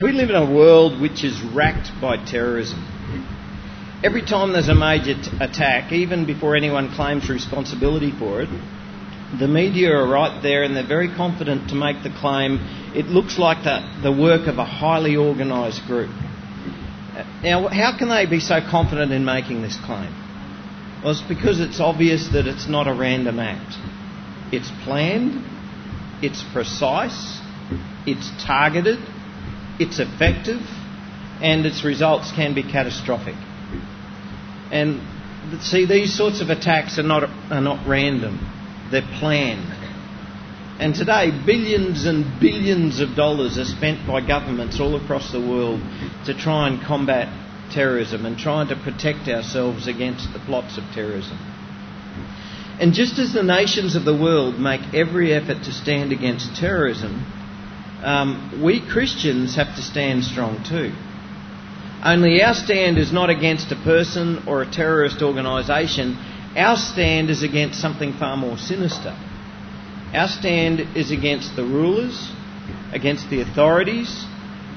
We live in a world which is racked by terrorism. Every time there's a major t- attack, even before anyone claims responsibility for it, the media are right there and they're very confident to make the claim it looks like the, the work of a highly organised group. Now, how can they be so confident in making this claim? Well, it's because it's obvious that it's not a random act. It's planned, it's precise, it's targeted, it's effective, and its results can be catastrophic. And see, these sorts of attacks are not, are not random, they're planned. And today, billions and billions of dollars are spent by governments all across the world to try and combat terrorism and trying to protect ourselves against the plots of terrorism. And just as the nations of the world make every effort to stand against terrorism, um, we Christians have to stand strong too. Only our stand is not against a person or a terrorist organisation, our stand is against something far more sinister. Our stand is against the rulers, against the authorities,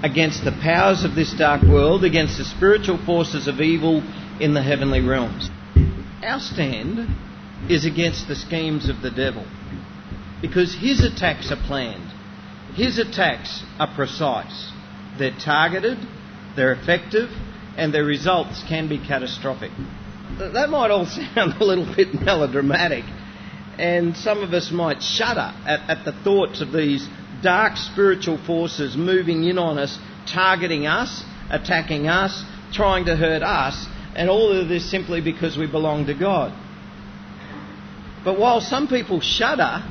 against the powers of this dark world, against the spiritual forces of evil in the heavenly realms. Our stand is against the schemes of the devil because his attacks are planned, his attacks are precise, they're targeted, they're effective, and their results can be catastrophic. That might all sound a little bit melodramatic, and some of us might shudder at, at the thoughts of these dark spiritual forces moving in on us, targeting us, attacking us, trying to hurt us, and all of this simply because we belong to God. But while some people shudder,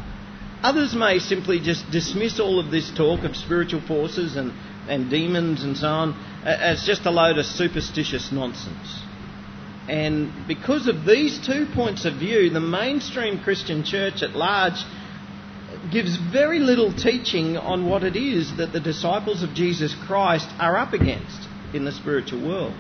others may simply just dismiss all of this talk of spiritual forces and, and demons and so on as just a load of superstitious nonsense. And because of these two points of view, the mainstream Christian church at large gives very little teaching on what it is that the disciples of Jesus Christ are up against in the spiritual world.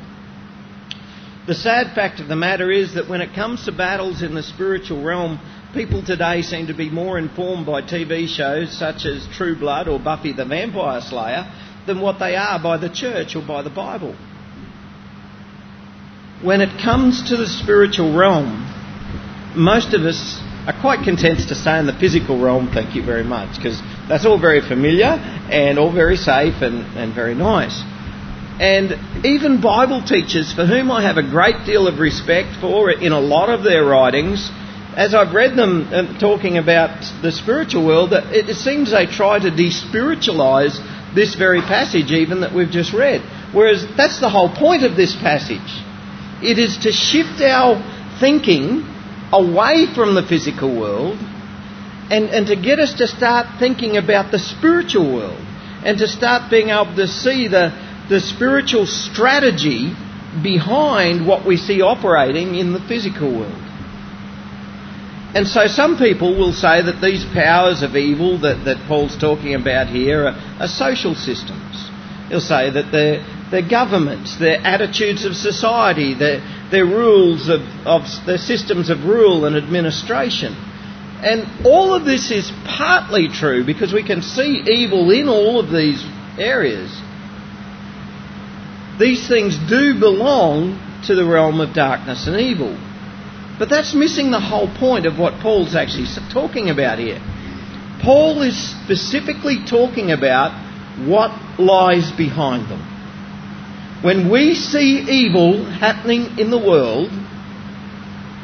The sad fact of the matter is that when it comes to battles in the spiritual realm, people today seem to be more informed by TV shows such as True Blood or Buffy the Vampire Slayer than what they are by the church or by the Bible. When it comes to the spiritual realm, most of us are quite content to stay in the physical realm, thank you very much, because that's all very familiar and all very safe and, and very nice. And even Bible teachers, for whom I have a great deal of respect for in a lot of their writings, as I've read them uh, talking about the spiritual world, it seems they try to despiritualize this very passage, even that we've just read. Whereas that's the whole point of this passage. It is to shift our thinking away from the physical world and, and to get us to start thinking about the spiritual world and to start being able to see the, the spiritual strategy behind what we see operating in the physical world. And so some people will say that these powers of evil that, that Paul's talking about here are, are social systems. He'll say that they're, they're governments, they're attitudes of society, they're, they're rules of, of systems of rule and administration. And all of this is partly true because we can see evil in all of these areas these things do belong to the realm of darkness and evil. But that's missing the whole point of what Paul's actually talking about here. Paul is specifically talking about what lies behind them. When we see evil happening in the world,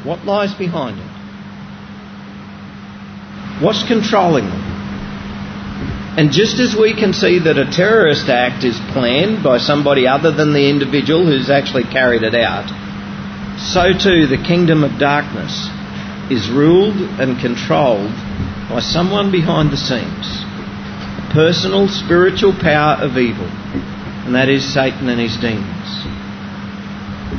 what lies behind it? What's controlling them? And just as we can see that a terrorist act is planned by somebody other than the individual who's actually carried it out, so too the kingdom of darkness is ruled and controlled by someone behind the scenes. A personal spiritual power of evil, and that is Satan and his demons.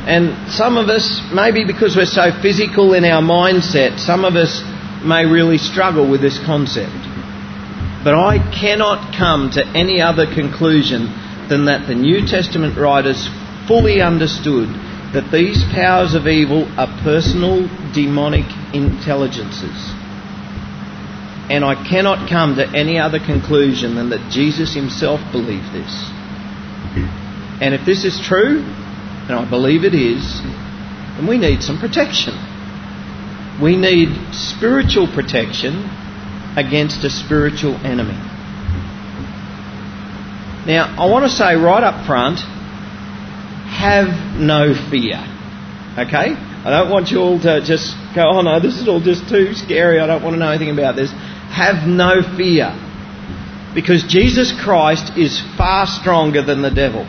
And some of us, maybe because we're so physical in our mindset, some of us may really struggle with this concept. But I cannot come to any other conclusion than that the New Testament writers fully understood that these powers of evil are personal demonic intelligences. And I cannot come to any other conclusion than that Jesus himself believed this. And if this is true, and I believe it is, then we need some protection. We need spiritual protection against a spiritual enemy. Now, I want to say right up front have no fear. Okay? I don't want you all to just go, oh no, this is all just too scary. I don't want to know anything about this. Have no fear. Because Jesus Christ is far stronger than the devil.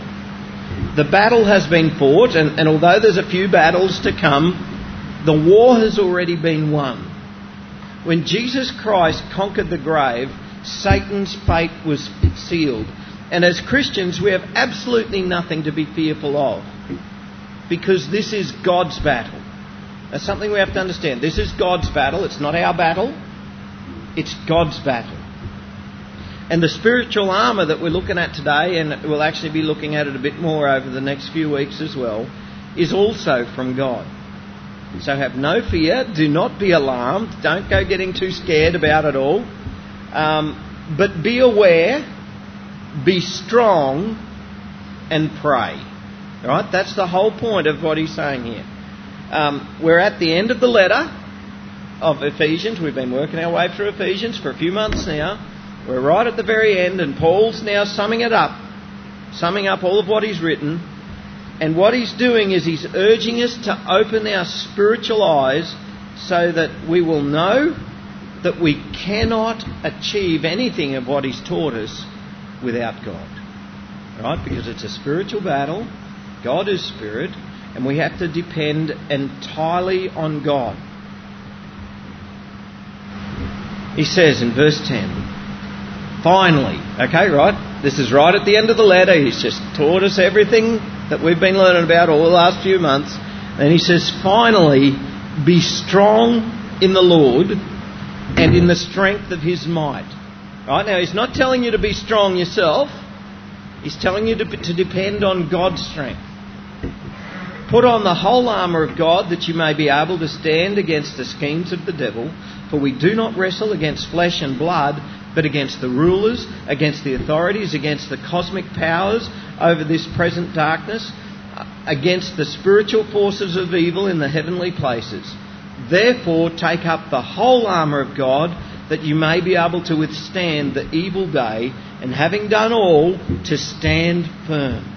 The battle has been fought, and, and although there's a few battles to come, the war has already been won. When Jesus Christ conquered the grave, Satan's fate was sealed. And as Christians, we have absolutely nothing to be fearful of because this is God's battle. That's something we have to understand. This is God's battle, it's not our battle, it's God's battle. And the spiritual armour that we're looking at today, and we'll actually be looking at it a bit more over the next few weeks as well, is also from God. So have no fear, do not be alarmed, don't go getting too scared about it all. Um, but be aware be strong and pray. All right? That's the whole point of what he's saying here. Um, we're at the end of the letter of Ephesians. We've been working our way through Ephesians for a few months now. We're right at the very end, and Paul's now summing it up, summing up all of what he's written. And what he's doing is he's urging us to open our spiritual eyes so that we will know that we cannot achieve anything of what he's taught us without God. Right? Because it's a spiritual battle. God is spirit, and we have to depend entirely on God. He says in verse 10, finally, okay, right? This is right at the end of the letter. He's just taught us everything that we've been learning about all the last few months. And he says, finally, be strong in the Lord and in the strength of his might. Right? Now, he's not telling you to be strong yourself, he's telling you to, to depend on God's strength. Put on the whole armour of God that you may be able to stand against the schemes of the devil. For we do not wrestle against flesh and blood, but against the rulers, against the authorities, against the cosmic powers over this present darkness, uh, against the spiritual forces of evil in the heavenly places. Therefore, take up the whole armour of God that you may be able to withstand the evil day, and having done all, to stand firm.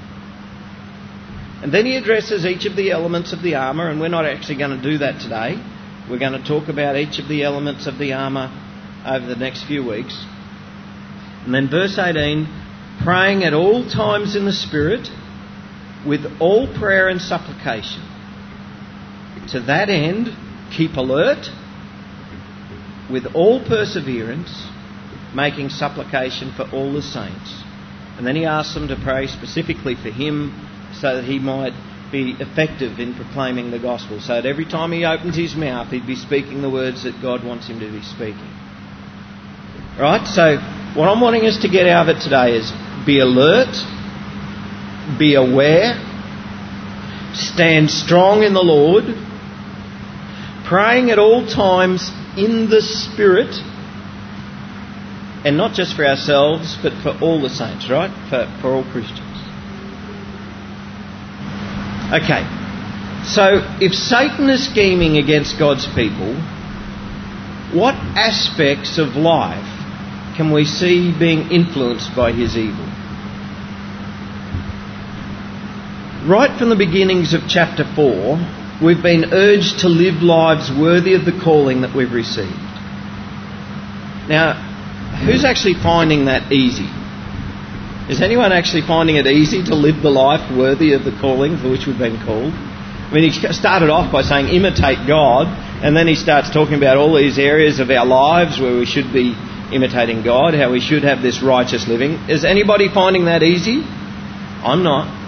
And then he addresses each of the elements of the armour, and we're not actually going to do that today. We're going to talk about each of the elements of the armour over the next few weeks. And then verse 18 praying at all times in the Spirit with all prayer and supplication. To that end, keep alert with all perseverance, making supplication for all the saints. And then he asked them to pray specifically for him so that he might be effective in proclaiming the gospel. So that every time he opens his mouth, he'd be speaking the words that God wants him to be speaking. Right? So, what I'm wanting us to get out of it today is be alert, be aware, stand strong in the Lord, praying at all times in the Spirit, and not just for ourselves, but for all the saints, right? For, for all Christians. Okay, so if Satan is scheming against God's people, what aspects of life can we see being influenced by his evil? Right from the beginnings of chapter 4, we've been urged to live lives worthy of the calling that we've received. Now, who's actually finding that easy? Is anyone actually finding it easy to live the life worthy of the calling for which we've been called? I mean, he started off by saying, imitate God, and then he starts talking about all these areas of our lives where we should be imitating God, how we should have this righteous living. Is anybody finding that easy? I'm not.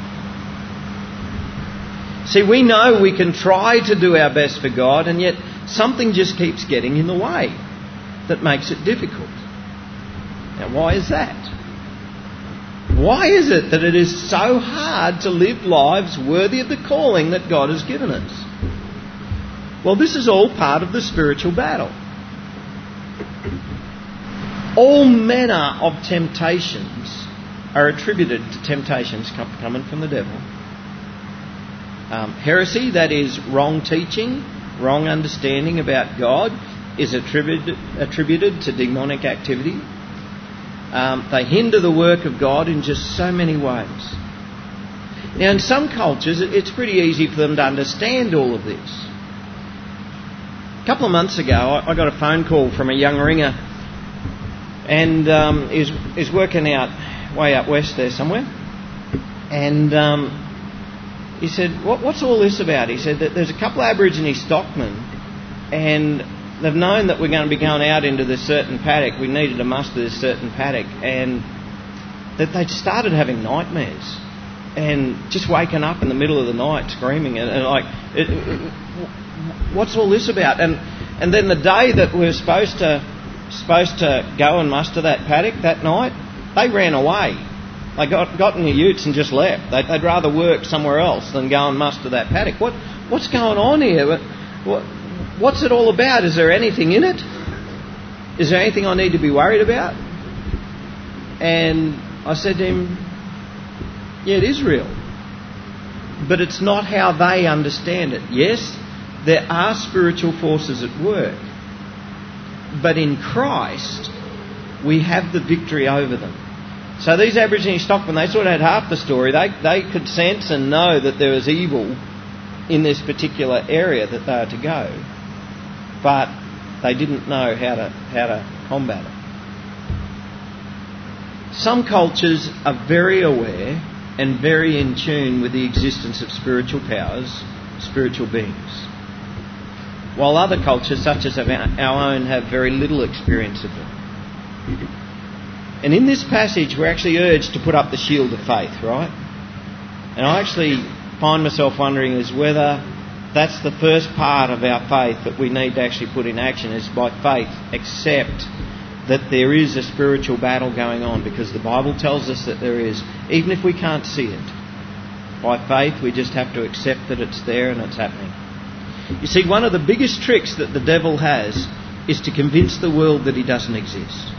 See, we know we can try to do our best for God, and yet something just keeps getting in the way that makes it difficult. Now, why is that? Why is it that it is so hard to live lives worthy of the calling that God has given us? Well, this is all part of the spiritual battle. All manner of temptations are attributed to temptations coming from the devil. Um, heresy, that is wrong teaching, wrong understanding about God, is attributed, attributed to demonic activity. Um, they hinder the work of God in just so many ways. Now, in some cultures, it's pretty easy for them to understand all of this. A couple of months ago, I got a phone call from a young ringer, and um, is is working out way up west there somewhere, and um, he said, what, "What's all this about?" He said that there's a couple of Aborigine stockmen, and they've known that we're going to be going out into this certain paddock. We needed to muster this certain paddock, and that they'd started having nightmares and just waking up in the middle of the night screaming and, and like, it, it, what's all this about? And and then the day that we were supposed to supposed to go and muster that paddock that night, they ran away. They got, got in the utes and just left. They'd, they'd rather work somewhere else than go and muster that paddock. What, what's going on here? What, what's it all about? Is there anything in it? Is there anything I need to be worried about? And I said to him, Yeah, it is real. But it's not how they understand it. Yes, there are spiritual forces at work. But in Christ, we have the victory over them. So these Aborigine stockmen, they sort of had half the story. They, they could sense and know that there was evil in this particular area that they were to go, but they didn't know how to, how to combat it. Some cultures are very aware and very in tune with the existence of spiritual powers, spiritual beings, while other cultures, such as our own, have very little experience of them. And in this passage, we're actually urged to put up the shield of faith, right? And I actually find myself wondering is whether that's the first part of our faith that we need to actually put in action is by faith accept that there is a spiritual battle going on because the Bible tells us that there is, even if we can't see it. By faith, we just have to accept that it's there and it's happening. You see, one of the biggest tricks that the devil has is to convince the world that he doesn't exist.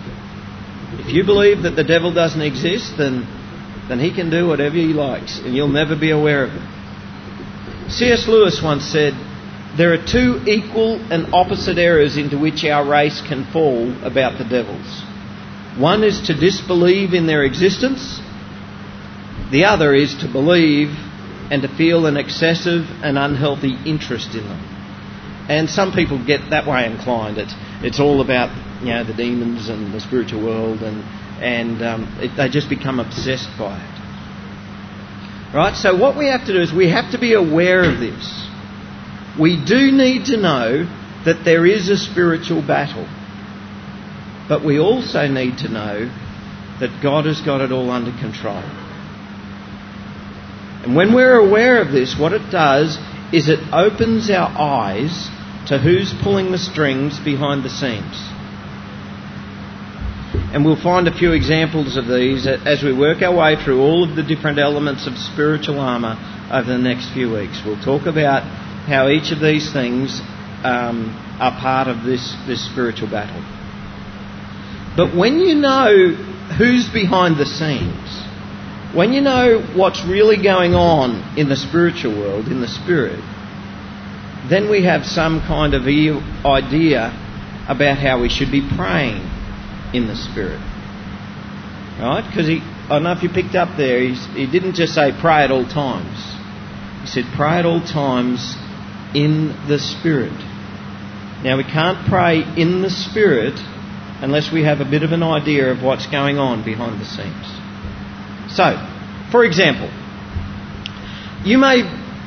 If you believe that the devil doesn't exist, then, then he can do whatever he likes, and you'll never be aware of it. C.S. Lewis once said, There are two equal and opposite errors into which our race can fall about the devils. One is to disbelieve in their existence, the other is to believe and to feel an excessive and unhealthy interest in them. And some people get that way inclined. It's, it's all about you know, the demons and the spiritual world, and, and um, it, they just become obsessed by it. Right? So, what we have to do is we have to be aware of this. We do need to know that there is a spiritual battle. But we also need to know that God has got it all under control. And when we're aware of this, what it does is it opens our eyes to who's pulling the strings behind the scenes. And we'll find a few examples of these as we work our way through all of the different elements of spiritual armour over the next few weeks. We'll talk about how each of these things um, are part of this, this spiritual battle. But when you know who's behind the scenes, when you know what's really going on in the spiritual world, in the spirit, then we have some kind of idea about how we should be praying in the Spirit. Right? Because he, I don't know if you picked up there, he didn't just say pray at all times. He said pray at all times in the Spirit. Now, we can't pray in the Spirit unless we have a bit of an idea of what's going on behind the scenes. So, for example, you may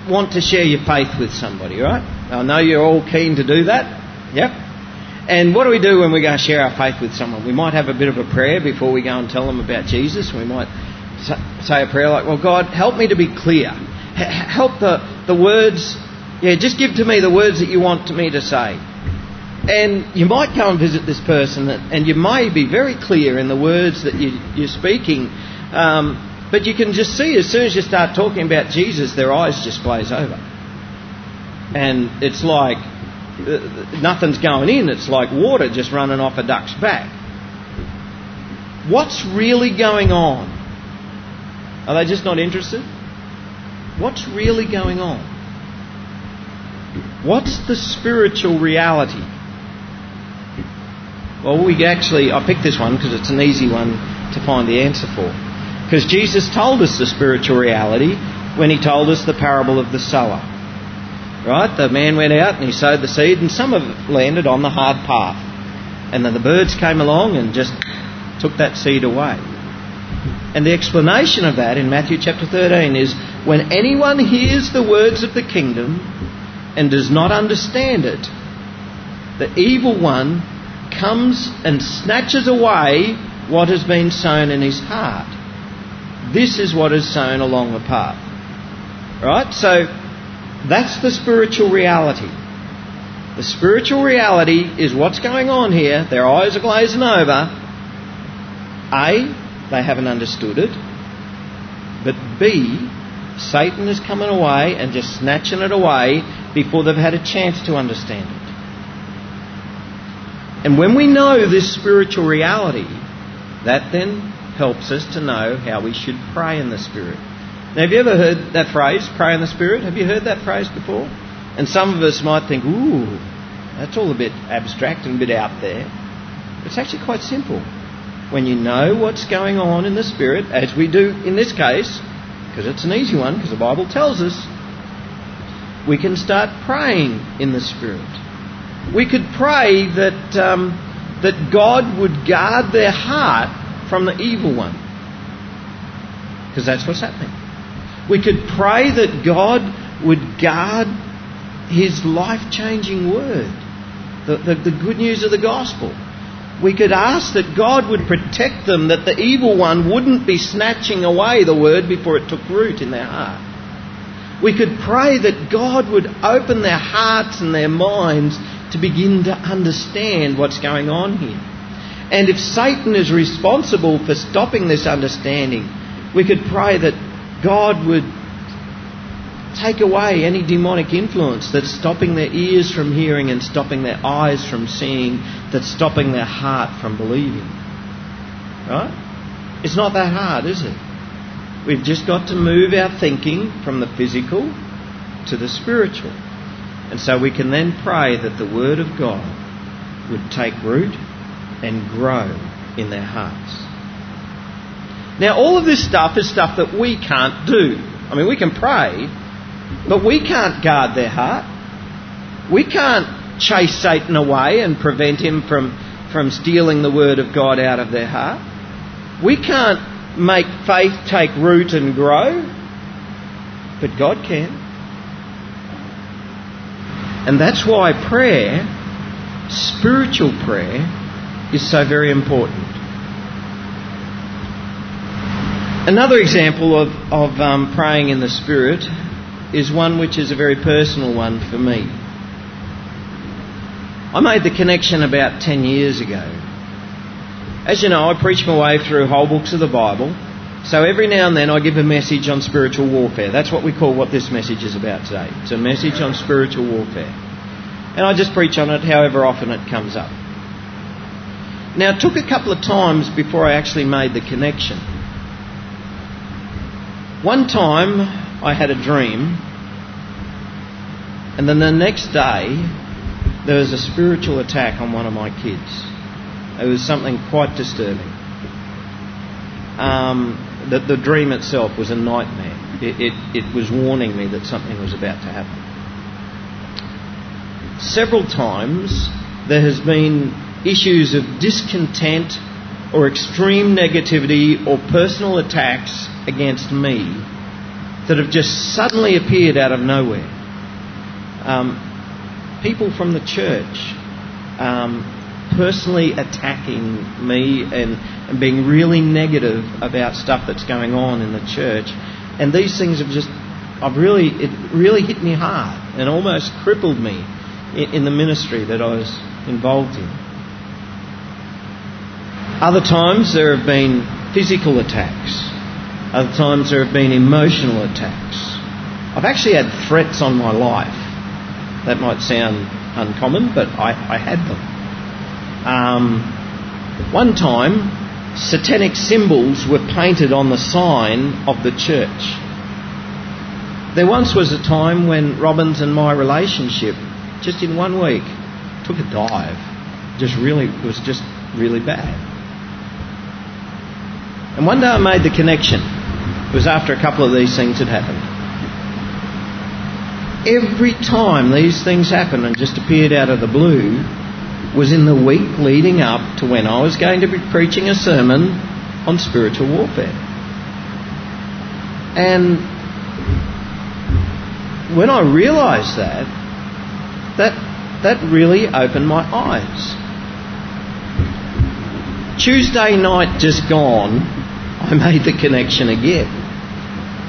want to share your faith with somebody, right? I know you're all keen to do that. Yep. And what do we do when we go and share our faith with someone? We might have a bit of a prayer before we go and tell them about Jesus. We might say a prayer like, Well, God, help me to be clear. Help the, the words, yeah, just give to me the words that you want me to say. And you might go and visit this person, and you may be very clear in the words that you, are speaking, um, but you can just see as soon as you start talking about Jesus, their eyes just glaze over. And it's like uh, nothing's going in, it's like water just running off a duck's back. What's really going on Are they just not interested? What's really going on? What's the spiritual reality? Well, we actually, I picked this one because it's an easy one to find the answer for. Because Jesus told us the spiritual reality when he told us the parable of the sower. Right? The man went out and he sowed the seed, and some of it landed on the hard path. And then the birds came along and just took that seed away. And the explanation of that in Matthew chapter 13 is when anyone hears the words of the kingdom and does not understand it, the evil one comes and snatches away what has been sown in his heart. This is what is sown along the path. Right? So that's the spiritual reality. The spiritual reality is what's going on here. Their eyes are glazing over. A, they haven't understood it. But B, Satan is coming away and just snatching it away before they've had a chance to understand it. And when we know this spiritual reality, that then helps us to know how we should pray in the Spirit. Now, have you ever heard that phrase, pray in the Spirit? Have you heard that phrase before? And some of us might think, ooh, that's all a bit abstract and a bit out there. It's actually quite simple. When you know what's going on in the Spirit, as we do in this case, because it's an easy one, because the Bible tells us, we can start praying in the Spirit we could pray that, um, that God would guard their heart from the evil one. Because that's what's happening. We could pray that God would guard His life changing word, the, the, the good news of the gospel. We could ask that God would protect them, that the evil one wouldn't be snatching away the word before it took root in their heart. We could pray that God would open their hearts and their minds to begin to understand what's going on here. And if Satan is responsible for stopping this understanding, we could pray that God would take away any demonic influence that's stopping their ears from hearing and stopping their eyes from seeing, that's stopping their heart from believing. Right? It's not that hard, is it? We've just got to move our thinking from the physical to the spiritual. And so we can then pray that the Word of God would take root and grow in their hearts. Now, all of this stuff is stuff that we can't do. I mean, we can pray, but we can't guard their heart. We can't chase Satan away and prevent him from, from stealing the Word of God out of their heart. We can't make faith take root and grow, but God can. And that's why prayer, spiritual prayer, is so very important. Another example of, of um, praying in the Spirit is one which is a very personal one for me. I made the connection about 10 years ago. As you know, I preach my way through whole books of the Bible. So every now and then I give a message on spiritual warfare. That's what we call what this message is about today. It's a message on spiritual warfare. And I just preach on it however often it comes up. Now, it took a couple of times before I actually made the connection. One time I had a dream, and then the next day there was a spiritual attack on one of my kids. It was something quite disturbing. Um, the, the dream itself was a nightmare. It, it, it was warning me that something was about to happen. Several times there has been issues of discontent or extreme negativity or personal attacks against me that have just suddenly appeared out of nowhere. Um, people from the church um, personally attacking me and, and being really negative about stuff that's going on in the church. And these things have just, I've really, it really hit me hard and almost crippled me in, in the ministry that I was involved in. Other times there have been physical attacks. Other times there have been emotional attacks. I've actually had threats on my life. That might sound uncommon, but I, I had them. Um, one time, satanic symbols were painted on the sign of the church. There once was a time when Robin's and my relationship, just in one week, took a dive. Just really, it was just really bad. And one day I made the connection. It was after a couple of these things had happened. Every time these things happened and just appeared out of the blue was in the week leading up to when I was going to be preaching a sermon on spiritual warfare. And when I realised that, that that really opened my eyes. Tuesday night just gone, I made the connection again.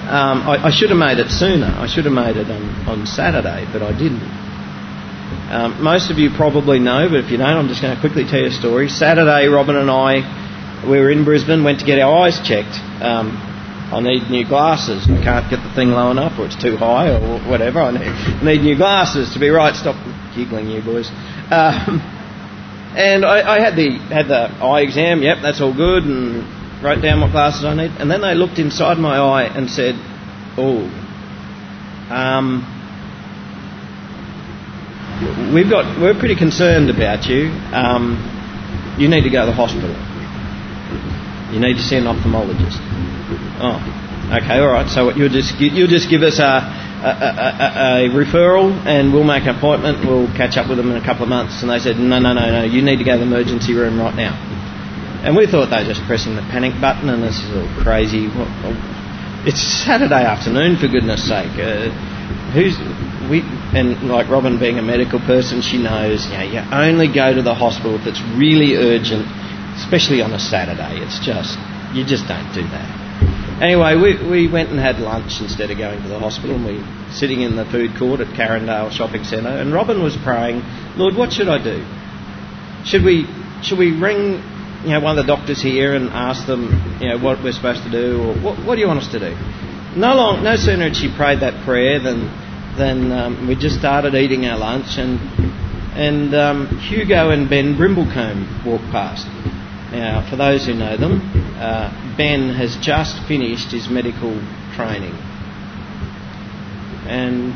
Um, I, I, should have made it sooner. I should have made it on, on Saturday, but I didn't. Um, most of you probably know, but if you don't, I'm just going to quickly tell you a story. Saturday, Robin and I, we were in Brisbane, went to get our eyes checked. Um, I need new glasses. I can't get the thing low enough, or it's too high, or whatever. I need, need new glasses to be right. Stop giggling, you boys. Um, and I, I, had the had the eye exam. Yep, that's all good, and wrote down what glasses I need. And then they looked inside my eye and said, "Oh, um, we've got we're pretty concerned about you. Um, you need to go to the hospital. You need to see an ophthalmologist." Oh, okay, all right. So you'll just you'll just give us a a, a, a, referral and we'll make an appointment. We'll catch up with them in a couple of months. And they said, no, no, no, no, you need to go to the emergency room right now. And we thought they were just pressing the panic button and this is all crazy. It's Saturday afternoon, for goodness sake. Uh, who's we and like Robin being a medical person, she knows you know you only go to the hospital if it's really urgent, especially on a Saturday. It's just you just don't do that. Anyway, we, we went and had lunch instead of going to the hospital, and we were sitting in the food court at Carindale Shopping Centre, and Robin was praying, Lord, what should I do? Should we should we ring you know one of the doctors here and ask them you know what we're supposed to do, or what, what do you want us to do? No long, no sooner had she prayed that prayer than than um, we just started eating our lunch, and and um, Hugo and Ben Brimblecombe walked past. Now, for those who know them, uh, Ben has just finished his medical training. And,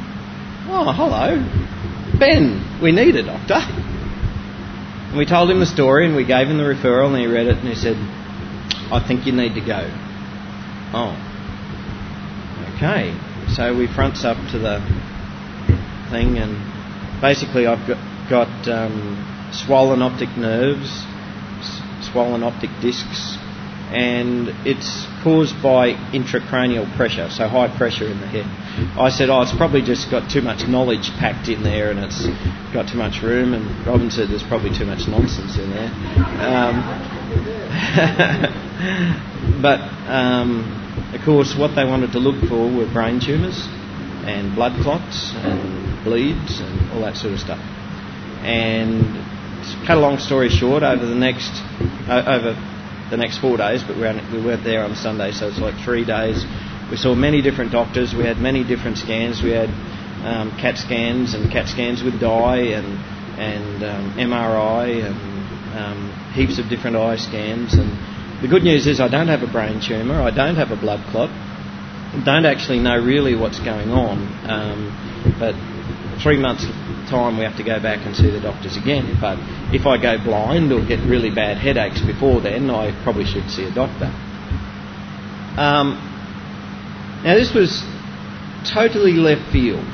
oh, hello. Ben, we need a doctor. And we told him the story and we gave him the referral and he read it and he said, I think you need to go. Oh. Okay. So we fronts up to the thing and basically I've got, got um, swollen optic nerves, swollen optic discs, and it's caused by intracranial pressure, so high pressure in the head. I said, oh, it's probably just got too much knowledge packed in there and it's got too much room, and Robin said there's probably too much nonsense in there. Um, but, um, of course, what they wanted to look for were brain tumours and blood clots and bleeds and all that sort of stuff. And cut a long story short, over the next, over the next four days, but we weren't, we weren't there on Sunday, so it's like three days. We saw many different doctors. We had many different scans. We had um, CAT scans and CAT scans with dye and and um, MRI and um, heaps of different eye scans. And the good news is I don't have a brain tumour. I don't have a blood clot. Don't actually know really what's going on. Um, but three months time we have to go back and see the doctors again. But if I go blind or get really bad headaches before then, I probably should see a doctor. Um, now, this was totally left field.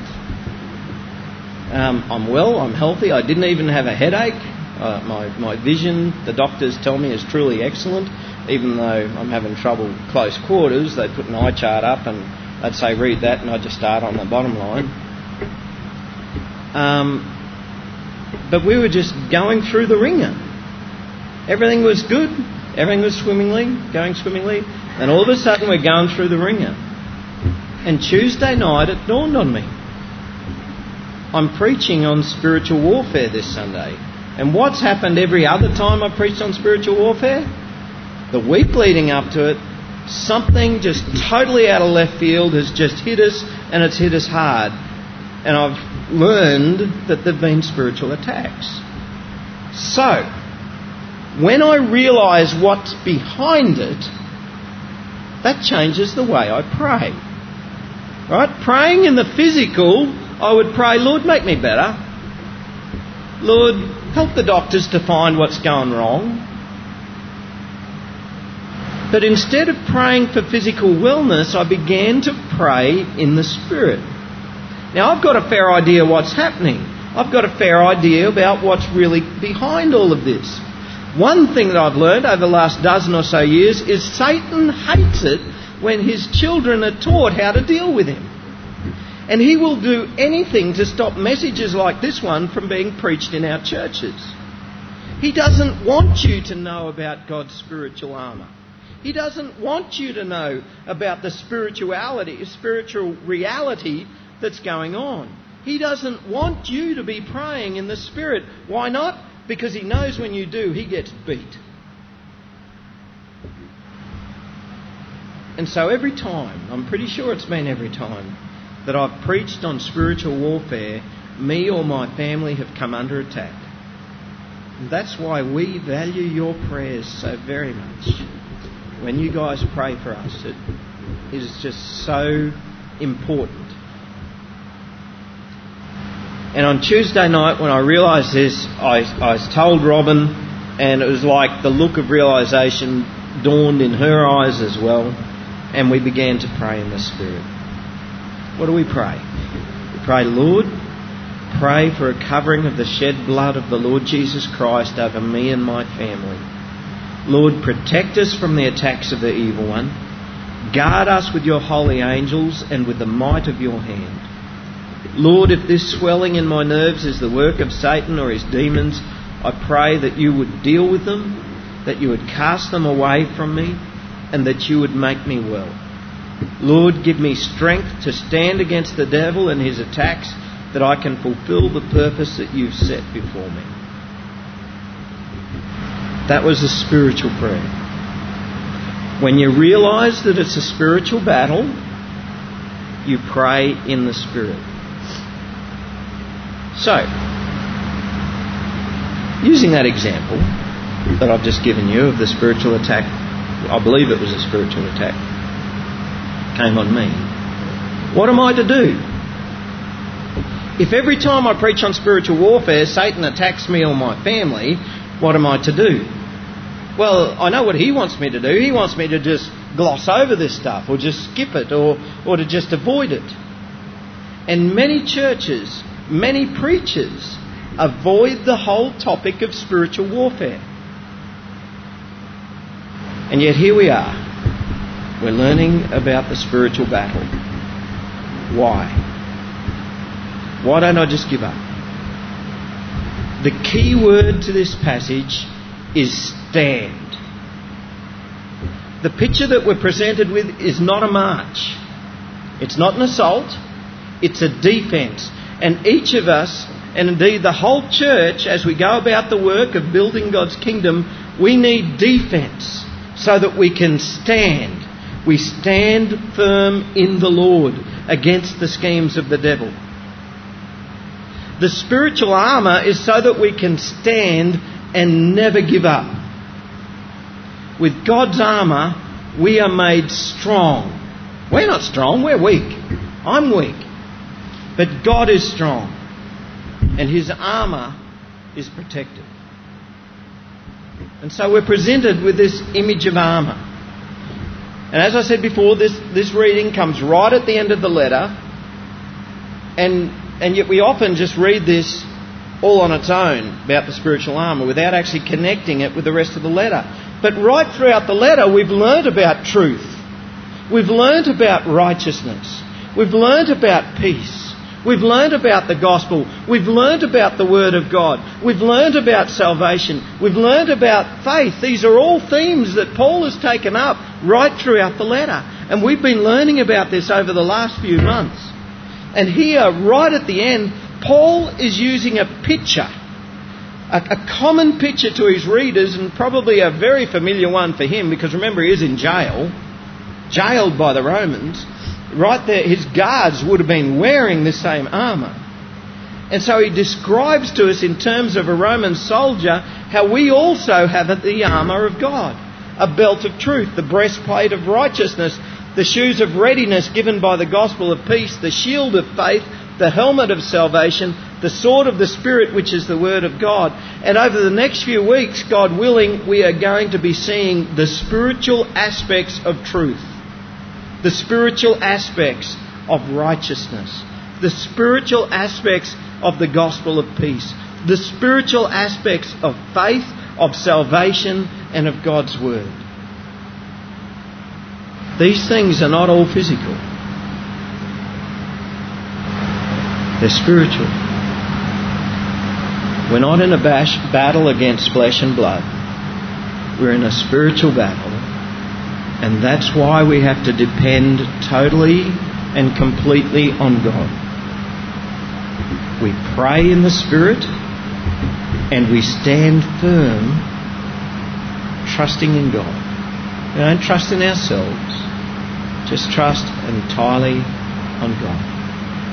Um, I'm well, I'm healthy, I didn't even have a headache. Uh, my, my vision, the doctors tell me, is truly excellent. Even though I'm having trouble close quarters, they put an eye chart up and they'd say, read that, and I'd just start on the bottom line. Um, but we were just going through the wringer. Everything was good. Everything was swimmingly, going swimmingly. And all of a sudden we're going through the wringer. And Tuesday night it dawned on me. I'm preaching on spiritual warfare this Sunday. And what's happened every other time I've preached on spiritual warfare? The week leading up to it, something just totally out of left field has just hit us, and it's hit us hard. And I've learned that there have been spiritual attacks. So, when I realise what's behind it, that changes the way I pray. Right? Praying in the physical, I would pray, Lord, make me better. Lord, help the doctors to find what's going wrong. But instead of praying for physical wellness, I began to pray in the Spirit. Now, I've got a fair idea what's happening. I've got a fair idea about what's really behind all of this. One thing that I've learned over the last dozen or so years is Satan hates it when his children are taught how to deal with him. And he will do anything to stop messages like this one from being preached in our churches. He doesn't want you to know about God's spiritual armour. He doesn't want you to know about the spirituality, spiritual reality that's going on. He doesn't want you to be praying in the Spirit. Why not? Because he knows when you do, he gets beat. And so every time, I'm pretty sure it's been every time, that I've preached on spiritual warfare, me or my family have come under attack. And that's why we value your prayers so very much. When you guys pray for us, it is just so important. And on Tuesday night, when I realised this, I, I told Robin, and it was like the look of realisation dawned in her eyes as well, and we began to pray in the Spirit. What do we pray? We pray, Lord, pray for a covering of the shed blood of the Lord Jesus Christ over me and my family. Lord, protect us from the attacks of the evil one. Guard us with your holy angels and with the might of your hand. Lord, if this swelling in my nerves is the work of Satan or his demons, I pray that you would deal with them, that you would cast them away from me, and that you would make me well. Lord, give me strength to stand against the devil and his attacks that I can fulfill the purpose that you've set before me. That was a spiritual prayer. When you realize that it's a spiritual battle, you pray in the Spirit. So, using that example that I've just given you of the spiritual attack, I believe it was a spiritual attack came on me. What am I to do? If every time I preach on spiritual warfare, Satan attacks me or my family, what am I to do? Well, I know what he wants me to do. He wants me to just gloss over this stuff or just skip it or, or to just avoid it. And many churches, many preachers avoid the whole topic of spiritual warfare. And yet here we are. We're learning about the spiritual battle. Why? Why don't I just give up? The key word to this passage is stand. The picture that we're presented with is not a march. It's not an assault. It's a defence. And each of us, and indeed the whole church, as we go about the work of building God's kingdom, we need defence so that we can stand we stand firm in the Lord against the schemes of the devil. The spiritual armour is so that we can stand and never give up. With God's armour, we are made strong. We're not strong, we're weak. I'm weak. But God is strong. And His armour is protected. And so we're presented with this image of armour. And as I said before, this, this reading comes right at the end of the letter, and, and yet we often just read this all on its own about the spiritual armour without actually connecting it with the rest of the letter. But right throughout the letter, we've learned about truth. We've learned about righteousness. We've learned about peace. We've learned about the gospel. We've learned about the Word of God. We've learned about salvation. We've learned about faith. These are all themes that Paul has taken up right throughout the letter. And we've been learning about this over the last few months. And here, right at the end, Paul is using a picture, a, a common picture to his readers, and probably a very familiar one for him because remember, he is in jail, jailed by the Romans right there, his guards would have been wearing the same armour. And so he describes to us, in terms of a Roman soldier, how we also have the armour of God a belt of truth, the breastplate of righteousness, the shoes of readiness given by the gospel of peace, the shield of faith, the helmet of salvation, the sword of the Spirit, which is the Word of God. And over the next few weeks, God willing, we are going to be seeing the spiritual aspects of truth, the spiritual aspects of righteousness, the spiritual aspects of the gospel of peace, the spiritual aspects of faith, of salvation, and of God's Word. These things are not all physical, they're spiritual. We're not in a bash, battle against flesh and blood. We're in a spiritual battle. And that's why we have to depend totally and completely on God. We pray in the Spirit and we stand firm, trusting in God. We don't trust in ourselves, just trust entirely on God.